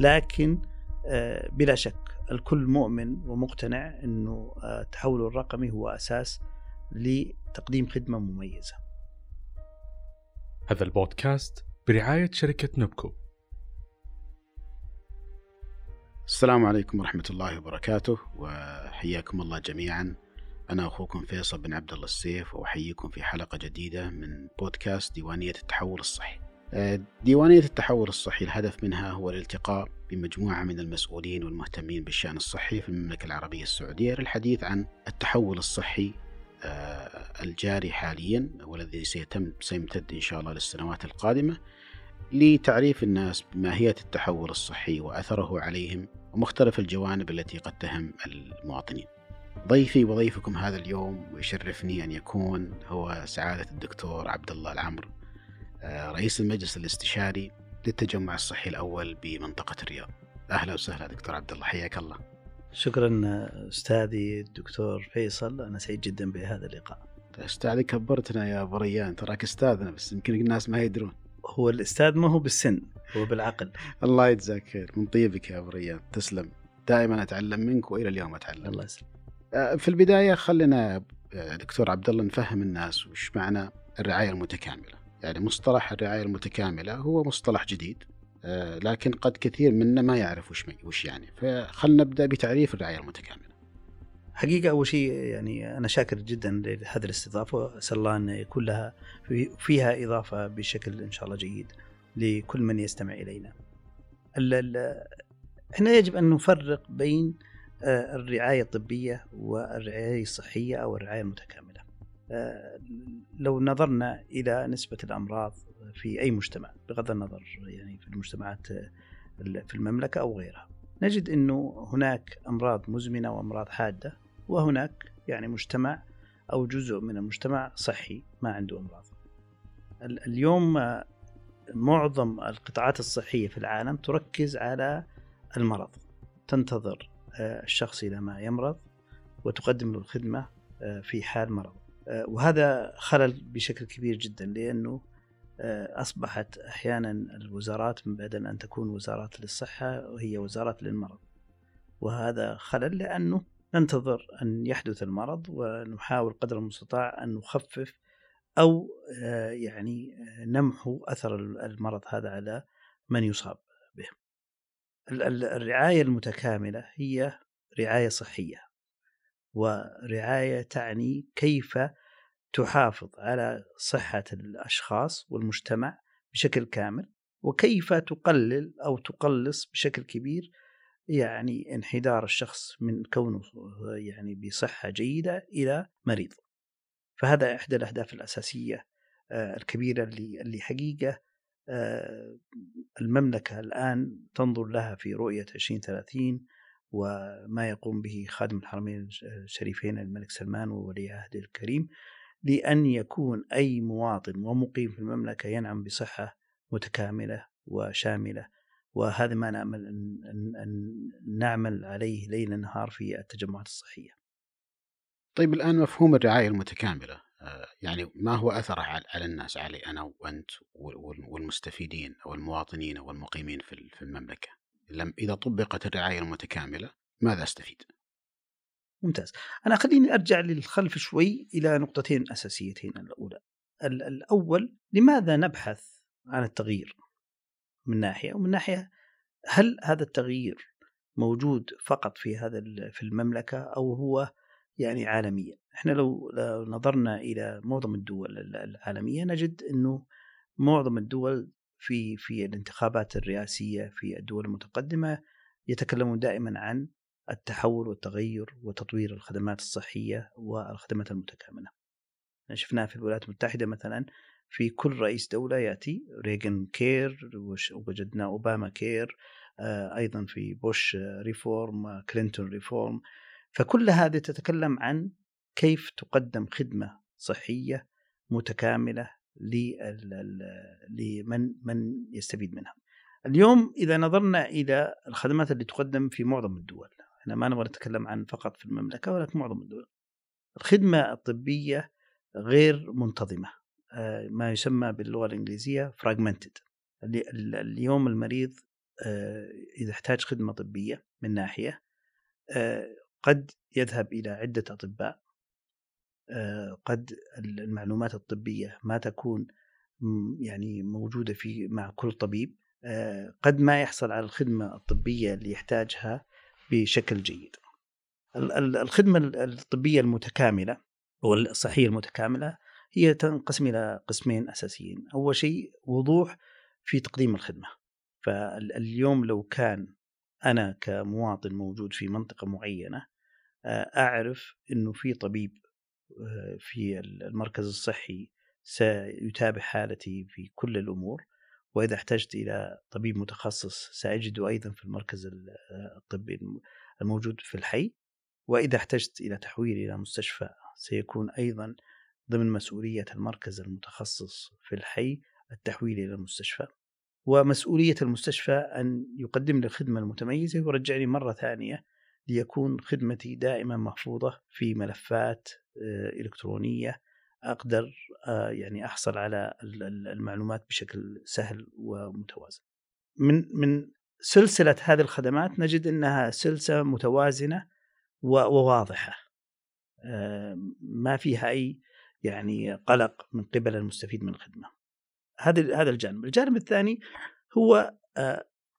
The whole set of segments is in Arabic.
لكن بلا شك الكل مؤمن ومقتنع إنه التحول الرقمي هو أساس لتقديم خدمة مميزة. هذا البودكاست برعاية شركة نوبكو. السلام عليكم ورحمة الله وبركاته وحياكم الله جميعا. أنا أخوكم فيصل بن عبد الله السيف وأحييكم في حلقة جديدة من بودكاست ديوانية التحول الصحي. ديوانية التحول الصحي الهدف منها هو الالتقاء بمجموعة من المسؤولين والمهتمين بالشأن الصحي في المملكة العربية السعودية للحديث عن التحول الصحي آه، الجاري حاليا والذي سيتم سيمتد إن شاء الله للسنوات القادمة لتعريف الناس بماهية التحول الصحي وأثره عليهم ومختلف الجوانب التي قد تهم المواطنين. ضيفي وضيفكم هذا اليوم ويشرفني أن يكون هو سعادة الدكتور عبد الله العمر آه، رئيس المجلس الاستشاري للتجمع الصحي الأول بمنطقة الرياض. أهلا وسهلا دكتور عبد الله حياك الله. شكرا أستاذي الدكتور فيصل. أنا سعيد جدا بهذا اللقاء. أستاذي كبرتنا يا أبو ريان تراك أستاذنا بس يمكن الناس ما يدرون. هو الأستاذ ما هو بالسن هو بالعقل. الله يجزاك خير. من طيبك يا أبو ريان تسلم. دائما أتعلم منك وإلى اليوم أتعلم. الله يسلمك. آه، في البداية خلينا آه، دكتور عبد الله نفهم الناس وش معنى الرعاية المتكاملة. يعني مصطلح الرعاية المتكاملة هو مصطلح جديد آه، لكن قد كثير منا ما يعرف وش وش يعني فخلنا نبدأ بتعريف الرعاية المتكاملة. حقيقة أول شيء يعني أنا شاكر جدا لهذه الاستضافة وأسأل الله أن يكون لها فيها إضافة بشكل إن شاء الله جيد لكل من يستمع إلينا. إحنا يجب أن نفرق بين آه، الرعاية الطبية والرعاية الصحية أو الرعاية المتكاملة. آه، لو نظرنا إلى نسبة الأمراض في أي مجتمع بغض النظر يعني في المجتمعات في المملكة أو غيرها نجد إنه هناك أمراض مزمنة وأمراض حادة وهناك يعني مجتمع أو جزء من المجتمع صحي ما عنده أمراض. اليوم آه، معظم القطاعات الصحية في العالم تركز على المرض تنتظر آه، الشخص إلى ما يمرض وتقدم له الخدمة في حال مرض آه، وهذا خلل بشكل كبير جدا لأنه آه، أصبحت أحيانا الوزارات من بدل أن تكون وزارات للصحة وهي وزارات للمرض وهذا خلل لأنه ننتظر أن يحدث المرض ونحاول قدر المستطاع أن نخفف أو آه، يعني نمحو أثر المرض هذا على من يصاب به. الرعاية المتكاملة هي رعاية صحية ورعاية تعني كيف تحافظ على صحة الأشخاص والمجتمع بشكل كامل وكيف تقلل أو تقلص بشكل كبير يعني انحدار الشخص من كونه يعني بصحة جيدة إلى مريض. فهذا إحدى الأهداف الأساسية آه، الكبيرة اللي اللي حقيقة آه، المملكة الآن تنظر لها في رؤية 2030 وما يقوم به خادم الحرمين الشريفين الملك سلمان وولي عهده الكريم لأن يكون أي مواطن ومقيم في المملكة ينعم بصحة متكاملة وشاملة. وهذا ما نأمل أن, أن, نعمل عليه ليل نهار في التجمعات الصحية. طيب الآن مفهوم الرعاية المتكاملة. آه، يعني ما هو أثره على الناس علي أنا وأنت والمستفيدين أو المواطنين أو المقيمين في المملكة؟ لم إذا طبقت الرعاية المتكاملة ماذا أستفيد؟ ممتاز. أنا خليني أرجع للخلف شوي إلى نقطتين أساسيتين. الأولى الأول لماذا نبحث عن التغيير من ناحية؟ ومن ناحية هل هذا التغيير موجود فقط في هذا في المملكة أو هو يعني عالميا؟ إحنا لو, نظرنا إلى معظم الدول العالمية نجد أنه معظم الدول في في الانتخابات الرئاسية في الدول المتقدمة يتكلمون دائما عن التحول والتغير وتطوير الخدمات الصحية والخدمات المتكاملة. شفناها في الولايات المتحدة مثلا في كل رئيس دولة يأتي ريغن كير وجدنا أوباما care آه، أيضا في بوش reform كلينتون reform فكل هذه تتكلم عن كيف تقدم خدمة صحية متكاملة لمن من يستفيد منها. اليوم إذا نظرنا إلى الخدمات اللي تقدم في معظم الدول، إحنا ما نبغى نتكلم عن فقط في المملكة ولكن معظم الدول. الخدمة الطبية غير منتظمة. آه، ما يسمى باللغة الإنجليزية fragmented. اليوم المريض آه، إذا احتاج خدمة طبية من ناحية آه، قد يذهب إلى عدة أطباء. قد المعلومات الطبية ما تكون يعني موجودة في مع كل طبيب. قد ما يحصل على الخدمة الطبية اللي يحتاجها بشكل جيد. الخدمة الطبية المتكاملة أو الصحية المتكاملة هي تنقسم إلى قسمين أساسيين، أول شيء وضوح في تقديم الخدمة. فاليوم لو كان أنا كمواطن موجود في منطقة معينة أعرف إنه في طبيب في المركز الصحي سيتابع حالتي في كل الأمور وإذا احتجت إلى طبيب متخصص سأجده أيضا في المركز الطبي الموجود في الحي وإذا احتجت إلى تحويل إلى مستشفى سيكون أيضا ضمن مسؤولية المركز المتخصص في الحي التحويل إلى المستشفى. ومسؤولية المستشفى أن يقدم لي الخدمة المتميزة ويرجعني مرة ثانية ليكون خدمتي دائما محفوظة في ملفات إلكترونية أقدر يعني أحصل على المعلومات بشكل سهل ومتوازن. من من سلسلة هذه الخدمات نجد إنها سلسلة متوازنة وواضحة. ما فيها أي يعني قلق من قبل المستفيد من الخدمة. هذا هذا الجانب، الجانب الثاني هو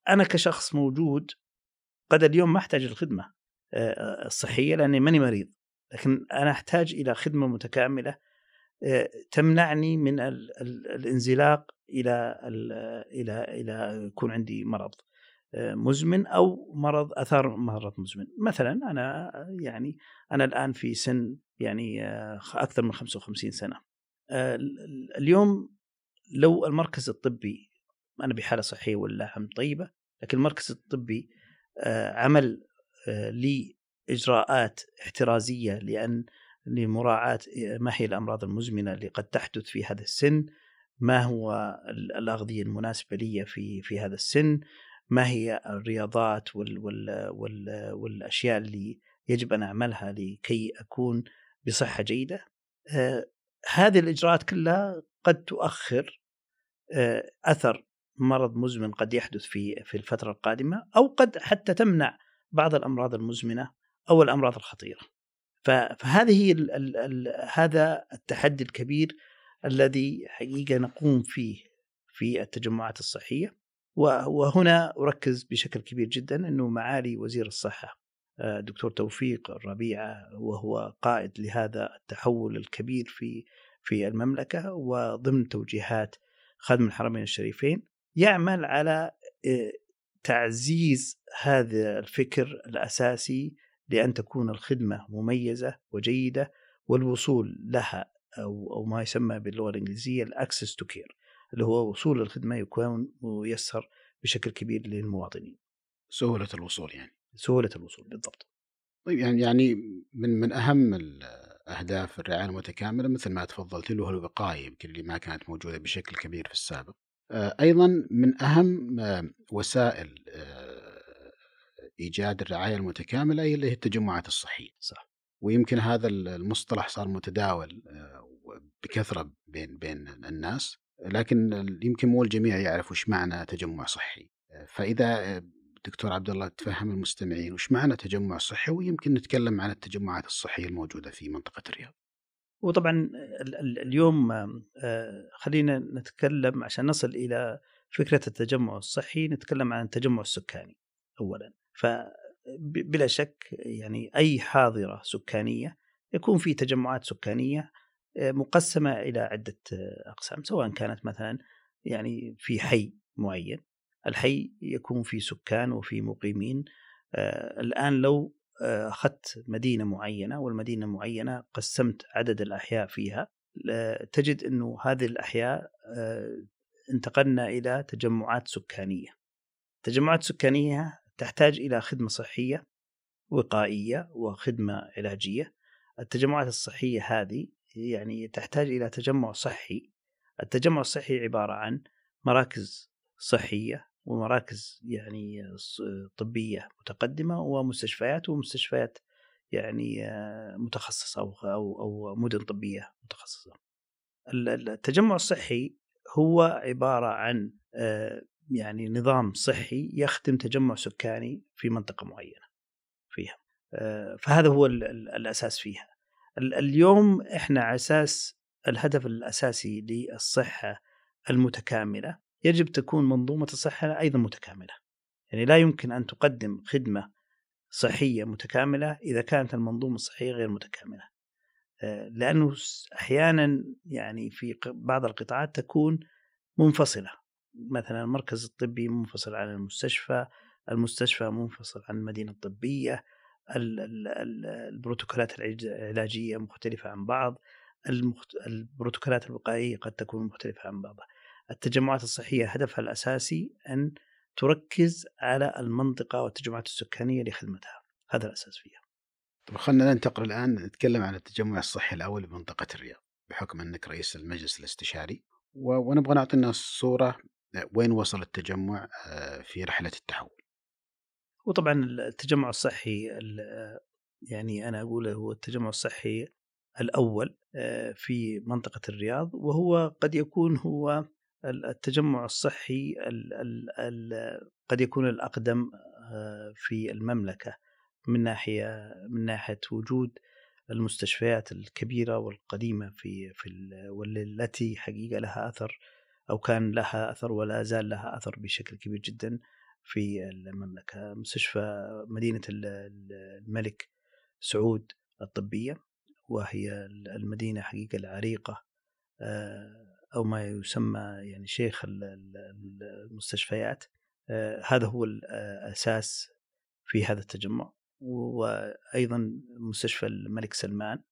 أنا كشخص موجود قد اليوم ما أحتاج الخدمه الصحيه لأني ماني مريض، لكن أنا أحتاج إلى خدمة متكاملة تمنعني من الانزلاق إلى إلى إلى يكون عندي مرض مزمن أو مرض أثار مرض مزمن. مثلا أنا يعني أنا الآن في سن يعني أكثر من 55 سنة. اليوم لو المركز الطبي أنا بحالة صحية ولا الحمد طيبة لكن المركز الطبي عمل لي إجراءات احترازية لأن لمراعاة ما هي الأمراض المزمنة اللي قد تحدث في هذا السن؟ ما هو الأغذية المناسبة لي في في هذا السن؟ ما هي الرياضات وال وال وال والأشياء اللي يجب أن أعملها لكي أكون بصحة جيدة؟ آه هذه الإجراءات كلها قد تؤخر آه أثر مرض مزمن قد يحدث في في الفترة القادمة أو قد حتى تمنع بعض الأمراض المزمنة أو الأمراض الخطيرة. فهذه هي ال ال ال هذا التحدي الكبير الذي حقيقة نقوم فيه في التجمعات الصحية. وهنا أركز بشكل كبير جدا إنه معالي وزير الصحة دكتور توفيق الربيعه وهو قائد لهذا التحول الكبير في في المملكة وضمن توجيهات خادم الحرمين الشريفين يعمل على تعزيز هذا الفكر الأساسي لأن تكون الخدمة مميزة وجيدة والوصول لها أو, أو ما يسمى باللغة الإنجليزية ال access to care اللي هو وصول الخدمة يكون ميسر بشكل كبير للمواطنين. سهولة الوصول يعني. سهولة الوصول بالضبط. طيب يعني يعني من من أهم أهداف الرعاية المتكاملة مثل ما تفضلت له الوقاية يمكن اللي ما كانت موجودة بشكل كبير في السابق أيضا من أهم وسائل إيجاد الرعاية المتكاملة هي اللي هي التجمعات الصحية. صح. ويمكن هذا المصطلح صار متداول آه، بكثرة بين بين الناس لكن يمكن مو الجميع يعرف وش معنى تجمع صحي. فإذا دكتور عبد الله تفهم المستمعين وش معنى تجمع صحي ويمكن نتكلم عن التجمعات الصحية الموجودة في منطقة الرياض. وطبعا اليوم آه، خلينا نتكلم عشان نصل إلى فكرة التجمع الصحي نتكلم عن التجمع السكاني اولا. فبلا شك يعني أي حاضرة سكانية يكون في تجمعات سكانية آه، مقسمة إلى عدة آه، أقسام سواء كانت مثلا يعني في حي معين. الحي يكون في سكان وفي مقيمين آه، الآن لو أخذت مدينة معينة والمدينة المعينه قسمت عدد الأحياء فيها تجد إنه هذه الأحياء انتقلنا إلى تجمعات سكانية. تجمعات سكانية تحتاج إلى خدمة صحية وقائية وخدمة علاجية التجمعات الصحية هذه يعني تحتاج إلى تجمع صحي التجمع الصحي عبارة عن مراكز صحية ومراكز يعني طبية متقدمة ومستشفيات ومستشفيات يعني متخصصة أو أو مدن طبية متخصصة. التجمع الصحي هو عبارة عن يعني نظام صحي يخدم تجمع سكاني في منطقة معينة فيها. آه، فهذا هو الأساس فيها. اليوم إحنا على أساس الهدف الأساسي للصحة المتكاملة يجب تكون منظومة الصحة أيضا متكاملة. يعني لا يمكن أن تقدم خدمة صحية متكاملة إذا كانت المنظومة الصحية غير متكاملة. آه، لأنه أحيانا يعني في بعض القطاعات تكون منفصلة. مثلا المركز الطبي منفصل عن المستشفى المستشفى منفصل عن المدينة الطبية البروتوكولات العلاجية مختلفة عن بعض البروتوكولات الوقائية قد تكون مختلفة عن بعضها التجمعات الصحية هدفها الأساسي أن تركز على المنطقة والتجمعات السكانية لخدمتها هذا الأساس فيها طيب خلينا ننتقل الآن نتكلم عن التجمع الصحي الأول بمنطقة الرياض بحكم أنك رئيس المجلس الاستشاري. ونبغى نعطي الناس صورة وين وصل التجمع آه، في رحلة التحول؟ وطبعا التجمع الصحي يعني أنا أقول هو التجمع الصحي الأول آه، في منطقة الرياض وهو قد يكون هو التجمع الصحي ال ال ال قد يكون الأقدم آه، في المملكة من ناحية من ناحية وجود المستشفيات الكبيرة والقديمة في في والتي حقيقة لها أثر أو كان لها أثر ولا زال لها أثر بشكل كبير جدا في المملكة. مستشفى مدينة الملك سعود الطبية وهي المدينة حقيقة العريقة آه، أو ما يسمى يعني شيخ المستشفيات. آه، هذا هو الاساس في هذا التجمع. وأيضا مستشفى الملك سلمان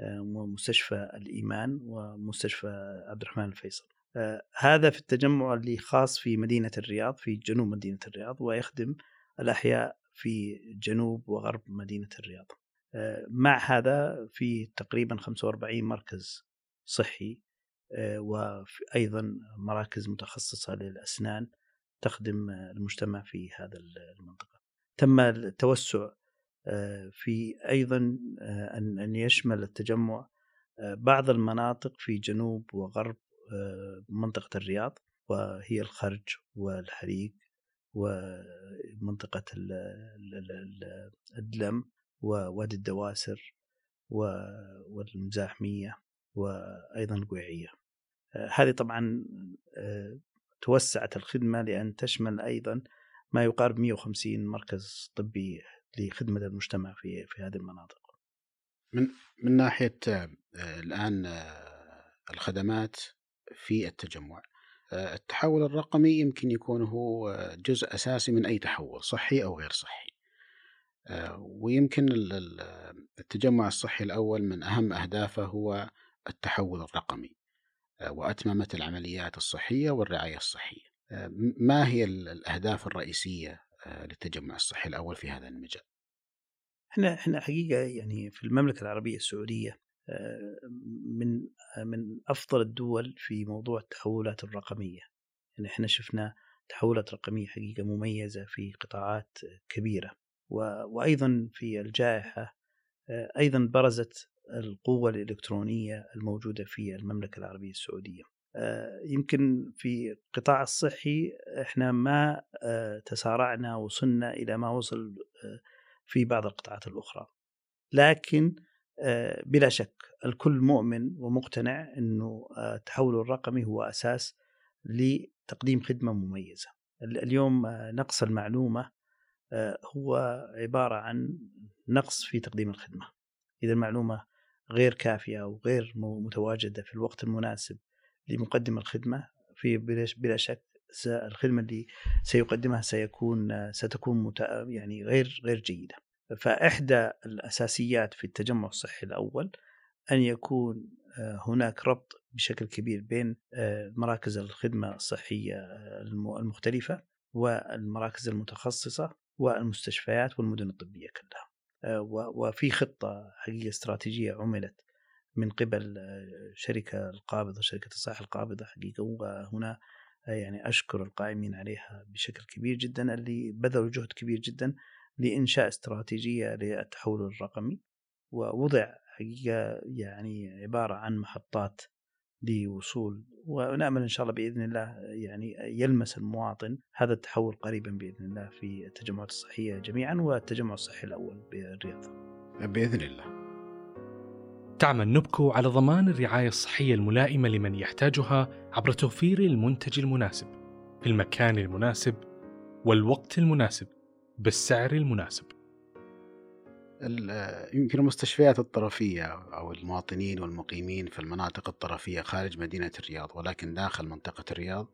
آه، ومستشفى الإيمان ومستشفى عبد الرحمن الفيصل. آه، هذا في التجمع اللي خاص في مدينة الرياض في جنوب مدينة الرياض ويخدم الأحياء في جنوب وغرب مدينة الرياض. مع هذا في تقريبا 45 مركز صحي آه، وأيضا مراكز متخصصة للأسنان تخدم المجتمع في هذا المنطقة. تم التوسع آه، في أيضا آه، أن يشمل التجمع بعض المناطق في جنوب وغرب منطقة الرياض وهي الخرج والحريق ومنطقة الدلم ووادي الدواسر والمزاحمية وأيضا القويعية هذه طبعا آه، توسعت الخدمة لأن تشمل أيضا ما يقارب 150 مركز طبي لخدمة المجتمع في في هذه المناطق. من من ناحية آه، الآن آه، الخدمات في التجمع. التحول الرقمي يمكن يكون هو جزء أساسي من أي تحول صحي أو غير صحي. ويمكن التجمع الصحي الأول من أهم أهدافه هو التحول الرقمي آه، وأتممة العمليات الصحية والرعاية الصحية. آه، ما هي الأهداف الرئيسية آه، للتجمع الصحي الأول في هذا المجال؟ إحنا إحنا حقيقة يعني في المملكة العربية السعودية من من أفضل الدول في موضوع التحولات الرقمية. يعني إحنا شفنا تحولات رقمية حقيقة مميزة في قطاعات كبيرة. وأيضا في الجائحة أيضا برزت القوة الإلكترونية الموجودة في المملكة العربية السعودية. آه، يمكن في القطاع الصحي إحنا ما آه، تسارعنا وصلنا إلى ما وصل آه، في بعض القطاعات الأخرى. لكن بلا شك الكل مؤمن ومقتنع إنه التحول الرقمي هو أساس لتقديم خدمة مميزة اليوم نقص المعلومة هو عبارة عن نقص في تقديم الخدمة إذا المعلومة غير كافية أو غير متواجدة في الوقت المناسب لمقدم الخدمة في بلا شك الخدمة اللي سيقدمها سيكون ستكون. يعني غير غير جيدة. فإحدى الأساسيات في التجمع الصحي الأول أن يكون آه، هناك ربط بشكل كبير بين آه، مراكز الخدمة الصحية آه، المختلفة والمراكز المتخصصة والمستشفيات والمدن الطبية كلها. وفي خطة حقيقة استراتيجية عملت من قبل شركة القابضة شركة الصحة القابضة حقيقة وهنا يعني أشكر القائمين عليها بشكل كبير جدا اللي بذلوا جهد كبير جدا لإنشاء استراتيجية للتحول الرقمي ووضع حقيقة يعني عبارة عن محطات لوصول ونأمل إن شاء الله بإذن الله يعني يلمس المواطن هذا التحول قريبا بإذن الله في التجمعات الصحية جميعا والتجمع الصحي الأول بالرياض. بإذن الله. تعمل نبكو على ضمان الرعاية الصحية الملائمة لمن يحتاجها عبر توفير المنتج المناسب في المكان المناسب والوقت المناسب بالسعر المناسب. يمكن المستشفيات الطرفية أو المواطنين والمقيمين في المناطق الطرفية خارج مدينة الرياض ولكن داخل منطقة الرياض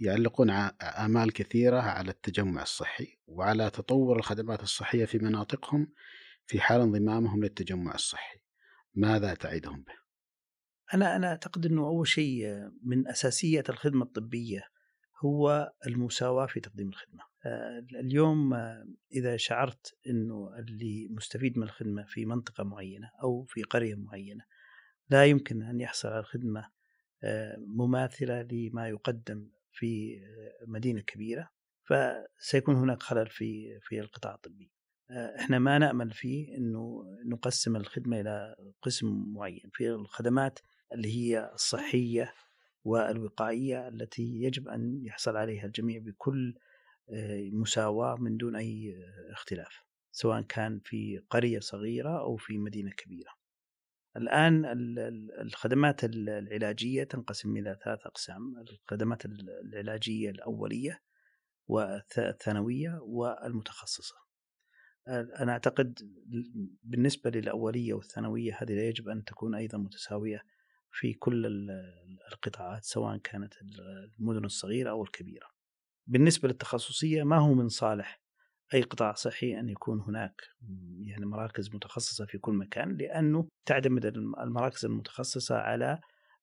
يعلقون آمال كثيرة على التجمع الصحي وعلى تطور الخدمات الصحية في مناطقهم في حال انضمامهم للتجمع الصحي ماذا تعدهم به؟ أنا أنا أعتقد أنه أول شيء من أساسيات الخدمة الطبية هو المساواة في تقديم الخدمة اليوم آه، إذا شعرت أنه اللي مستفيد من الخدمة في منطقة معينة أو في قرية معينة لا يمكن أن يحصل على خدمة آه، مماثلة لما يقدم في مدينة كبيرة فسيكون هناك خلل في في القطاع الطبي. إحنا ما نأمل فيه إنه نقسم الخدمة إلى قسم معين في الخدمات اللي هي الصحية والوقائية التي يجب أن يحصل عليها الجميع بكل آه، مساواة من دون أي اختلاف سواء كان في قرية صغيرة أو في مدينة كبيرة. الآن الخدمات العلاجية تنقسم إلى ثلاث أقسام الخدمات العلاجية الأولية والثانوية والمتخصصة. أنا أعتقد بالنسبة للأولية والثانوية هذه يجب أن تكون أيضا متساوية في كل القطاعات سواء كانت المدن الصغيرة أو الكبيرة. بالنسبة للتخصصية ما هو من صالح أي قطاع صحي أن يكون هناك يعني مراكز متخصصة في كل مكان لأنه تعتمد المراكز المتخصصة على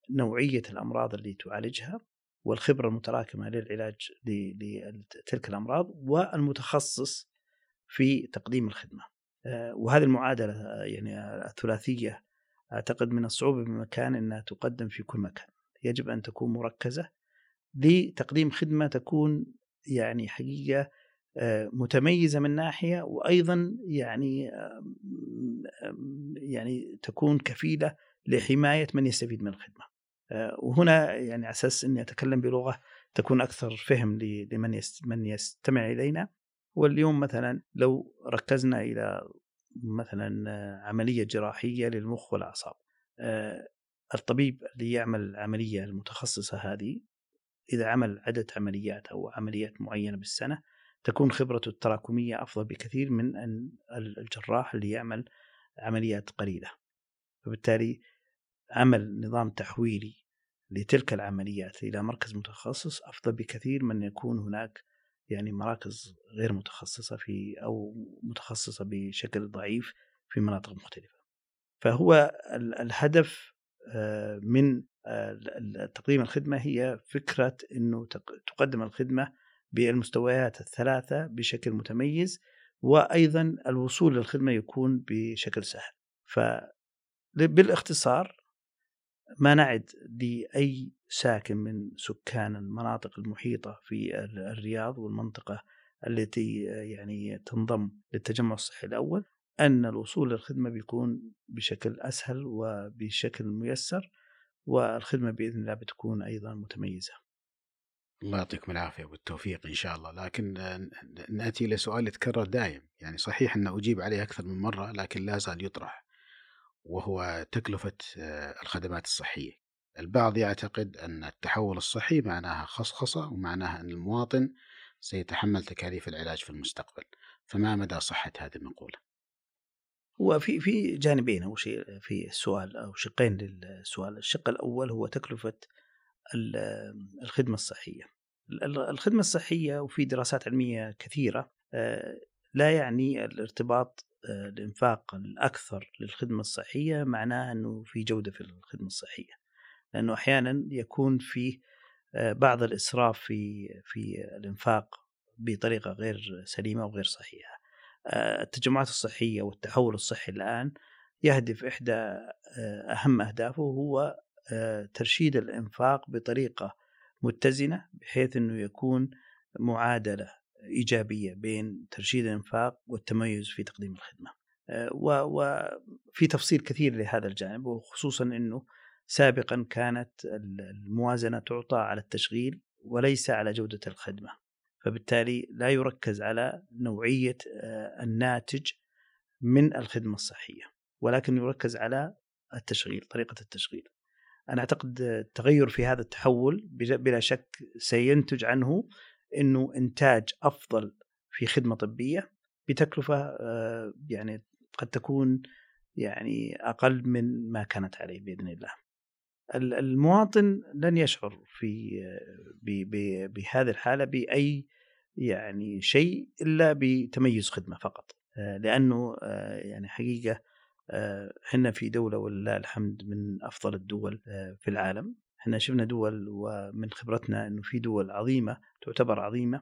نوعية الأمراض اللي تعالجها والخبرة المتراكمة للعلاج لتلك الأمراض والمتخصص في تقديم الخدمة. آه، وهذه المعادلة يعني الثلاثية أعتقد من الصعوبة بمكان أنها تقدم في كل مكان. يجب أن تكون مركزة لتقديم خدمة تكون يعني حقيقة آه، متميزة من ناحية وأيضا يعني يعني تكون كفيلة لحماية من يستفيد من الخدمة. آه، وهنا يعني على أساس إني أتكلم بلغة تكون أكثر فهم لمن من يستمع إلينا واليوم مثلا لو ركزنا إلى مثلا عملية جراحية للمخ والأعصاب آه، الطبيب اللي يعمل العملية المتخصصة هذه إذا عمل عدد عمليات أو عمليات معينة بالسنة تكون خبرته التراكمية أفضل بكثير من أن الجراح اللي يعمل عمليات قليلة. فبالتالي عمل نظام تحويلي لتلك العمليات إلى مركز متخصص أفضل بكثير من يكون هناك يعني مراكز غير متخصصة في أو متخصصة بشكل ضعيف في مناطق مختلفة. فهو الهدف من تقديم الخدمة هي فكرة أنه تقدم الخدمة بالمستويات الثلاثة بشكل متميز وأيضا الوصول للخدمة يكون بشكل سهل. فبالاختصار ما نعد لأي ساكن من سكان المناطق المحيطة في الرياض والمنطقة التي يعني تنضم للتجمع الصحي الأول. أن الوصول للخدمة بيكون بشكل أسهل وبشكل ميسر والخدمة بإذن الله بتكون أيضا متميزة. الله يعطيكم العافية والتوفيق إن شاء الله. لكن نأتي إلى سؤال يتكرر دائم. يعني صحيح أن أجيب عليه أكثر من مرة لكن لا زال يطرح وهو تكلفة آه، الخدمات الصحية. البعض يعتقد أن التحول الصحي معناها خصخصة ومعناها أن المواطن سيتحمل تكاليف العلاج في المستقبل. فما مدى صحة هذه المقولة؟ هو في في جانبين أول شيء في السؤال أو شقين للسؤال، الشق الأول هو تكلفة الخدمة الصحية. الخدمة الصحية وفي دراسات علمية كثيرة آه، لا يعني الارتباط آه، الإنفاق الأكثر للخدمة الصحية معناه إنه في جودة في الخدمة الصحية. لأنه أحيانا يكون في آه، بعض الإسراف في في الإنفاق بطريقة غير سليمة وغير صحيحة. آه، التجمعات الصحية والتحول الصحي الآن يهدف إحدى آه، أهم أهدافه هو آه، ترشيد الإنفاق بطريقة متزنة بحيث أنه يكون معادلة إيجابية بين ترشيد الإنفاق والتميز في تقديم الخدمة. وفي تفصيل كثير لهذا الجانب وخصوصا أنه سابقا كانت الموازنة تعطى على التشغيل وليس على جودة الخدمة. فبالتالي لا يركز على نوعية آه، الناتج من الخدمة الصحية ولكن يركز على التشغيل طريقة التشغيل. أنا أعتقد التغير في هذا التحول بلا شك سينتج عنه أنه إنتاج أفضل في خدمة طبية بتكلفة آه، يعني قد تكون يعني أقل من ما كانت عليه بإذن الله. المواطن لن يشعر في بهذه الحالة بأي يعني شيء إلا بتميز خدمة فقط آه، لأنه آه، يعني حقيقة إحنا في دولة ولله الحمد من أفضل الدول في العالم إحنا شفنا دول ومن خبرتنا إنه في دول عظيمة تعتبر عظيمة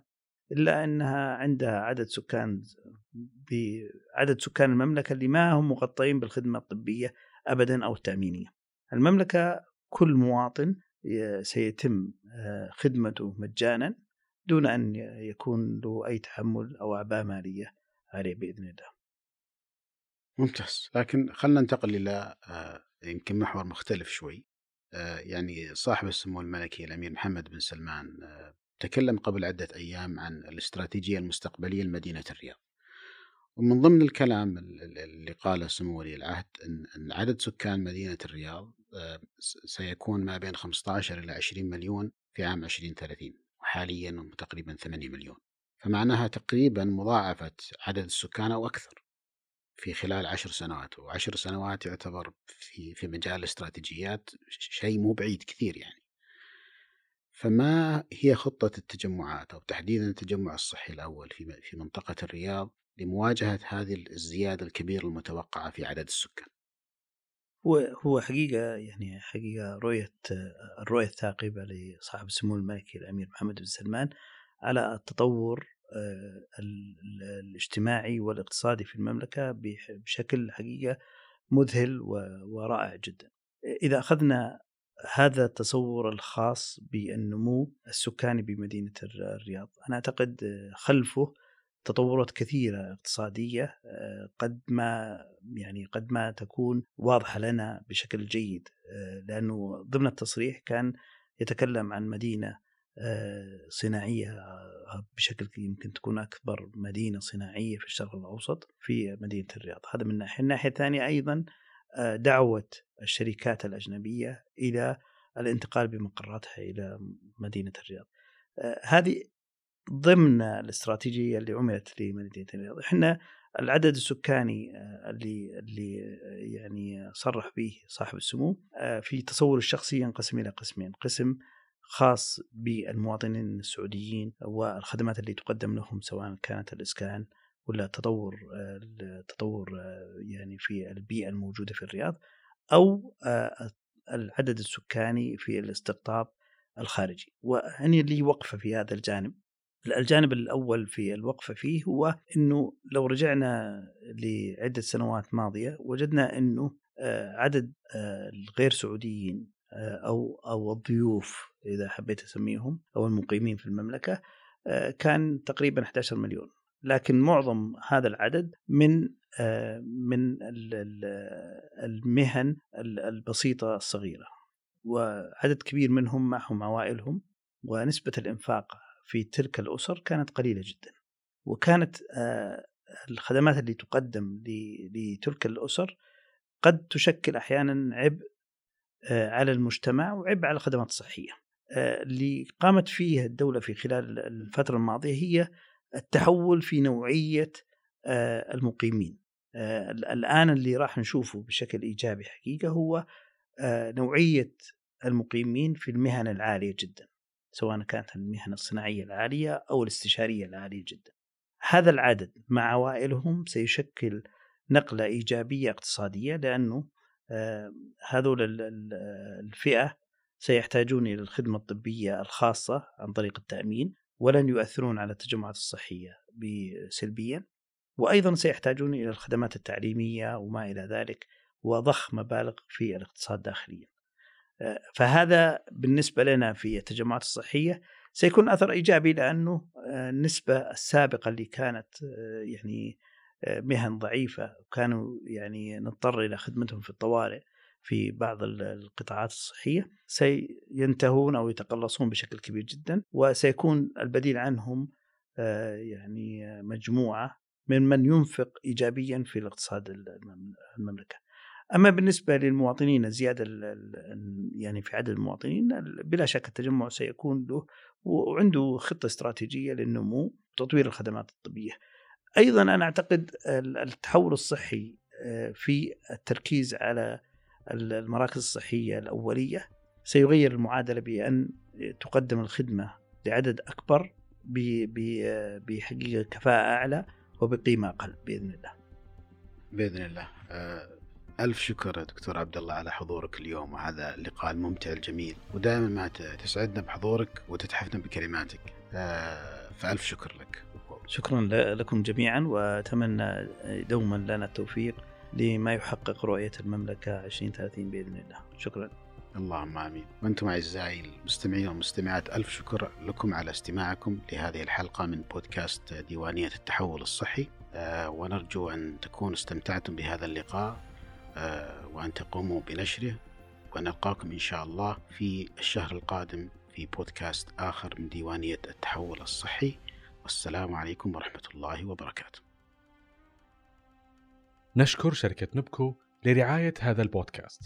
إلا إنها عندها عدد سكان بعدد سكان المملكة اللي ما هم مغطين بالخدمة الطبية ابدا أو التأمينية. المملكة كل مواطن سيتم آه، خدمته مجانا دون أن يكون له أي تحمل أو أعباء مالية عليه بإذن الله. ممتاز، لكن خلينا ننتقل إلى آه، يمكن محور مختلف شوي. آه، يعني صاحب السمو الملكي الأمير محمد بن سلمان تكلم قبل عدة أيام عن الاستراتيجية المستقبلية لمدينة الرياض ومن ضمن الكلام اللي قاله سمو ولي العهد أن عدد سكان مدينة الرياض سيكون ما بين 15 إلى 20 مليون في عام 2030 وحاليا تقريبا 8 مليون. فمعناها تقريبا مضاعفة عدد السكان أو أكثر في خلال عشر سنوات. وعشر سنوات يعتبر في في مجال الاستراتيجيات شيء مو بعيد كثير يعني. فما هي خطة التجمعات أو تحديدا التجمع الصحي الأول في في منطقة الرياض لمواجهة هذه الزيادة الكبيرة المتوقعة في عدد السكان؟ هو هو حقيقة يعني حقيقة رؤية الرؤية الثاقبة لصاحب السمو الملكي الأمير محمد بن سلمان على التطور آه، الاجتماعي والاقتصادي في المملكة بشكل حقيقة مذهل ورائع جدا. إذا أخذنا هذا التصور الخاص بالنمو السكاني بمدينة الرياض أنا أعتقد خلفه تطورات كثيرة اقتصادية قد ما يعني قد ما تكون واضحة لنا بشكل جيد لأنه ضمن التصريح كان يتكلم عن مدينة صناعية بشكل يمكن تكون أكبر مدينة صناعية في الشرق الأوسط في مدينة الرياض. هذا من ناحية. الناحية الثانية أيضا دعوة الشركات الأجنبية إلى الانتقال بمقراتها إلى مدينة الرياض. آه، هذه ضمن الاستراتيجية اللي عملت لمدينة الرياض. إحنا العدد السكاني آه، اللي اللي يعني صرح به صاحب السمو آه، في تصور الشخصي ينقسم إلى قسمين، قسم خاص بالمواطنين السعوديين والخدمات اللي تقدم لهم سواء كانت الإسكان ولا التطور التطور يعني في البيئة الموجودة في الرياض أو آه، العدد السكاني في الاستقطاب الخارجي. وهني لي وقفه في هذا الجانب. الجانب الأول في الوقفة فيه هو إنه لو رجعنا لعدة سنوات ماضية وجدنا إنه آه، عدد آه، الغير سعوديين أو أو الضيوف إذا حبيت أسميهم أو المقيمين في المملكة كان تقريبا 11 مليون. لكن معظم هذا العدد من آه، من المهن البسيطة الصغيرة. وعدد كبير منهم معهم عوائلهم ونسبة الإنفاق في تلك الأسر كانت قليلة جدا. وكانت آه، الخدمات اللي تقدم لتلك الأسر قد تشكل أحيانا عبء آه، على المجتمع وعبء على الخدمات الصحية. اللي قامت فيه الدولة في خلال الفترة الماضية هي التحول في نوعية آه، المقيمين. آه، الآن اللي راح نشوفه بشكل إيجابي حقيقة هو آه، نوعية المقيمين في المهن العالية جدا. سواء كانت المهن الصناعية العالية أو الاستشارية العالية جدا. هذا العدد مع عوائلهم سيشكل نقلة إيجابية اقتصادية لأنه هذول الفئة سيحتاجون إلى الخدمة الطبية الخاصة عن طريق التأمين ولن يؤثرون على التجمعات الصحية سلبيا وأيضا سيحتاجون إلى الخدمات التعليمية وما إلى ذلك وضخ مبالغ في الاقتصاد داخليا. آه، فهذا بالنسبة لنا في التجمعات الصحية سيكون أثر إيجابي لأنه آه، النسبة السابقة اللي كانت آه، يعني مهن ضعيفة وكانوا يعني نضطر إلى خدمتهم في الطوارئ في بعض القطاعات الصحية سينتهون أو يتقلصون بشكل كبير جدا وسيكون البديل عنهم يعني مجموعة من من ينفق ايجابيا في الاقتصاد المملكة. أما بالنسبة للمواطنين الزياده يعني في عدد المواطنين بلا شك التجمع سيكون له وعنده خطة استراتيجية للنمو وتطوير الخدمات الطبية. أيضا أنا أعتقد التحول الصحي آه، في التركيز على المراكز الصحية الأولية سيغير المعادلة بأن تقدم الخدمة لعدد أكبر بحقيقة كفاءة أعلى وبقيمة أقل بإذن الله. بإذن الله. آه، ألف شكر دكتور عبد الله على حضورك اليوم وهذا اللقاء الممتع الجميل. ودائما ما تسعدنا بحضورك وتتحفنا بكلماتك. آه، فألف شكر لك. شكرا لكم جميعا وأتمنى دوما لنا التوفيق لما يحقق رؤية المملكة 2030 بإذن الله. شكرا. اللهم آمين. وأنتم أعزائي المستمعين والمستمعات ألف شكر لكم على استماعكم لهذه الحلقة من بودكاست ديوانية التحول الصحي. أه ونرجو أن تكونوا استمتعتم بهذا اللقاء. أه وأن تقوموا بنشره ونلقاكم إن شاء الله في الشهر القادم في بودكاست آخر من ديوانية التحول الصحي والسلام عليكم ورحمة الله وبركاته. نشكر شركة نبكو لرعاية هذا البودكاست.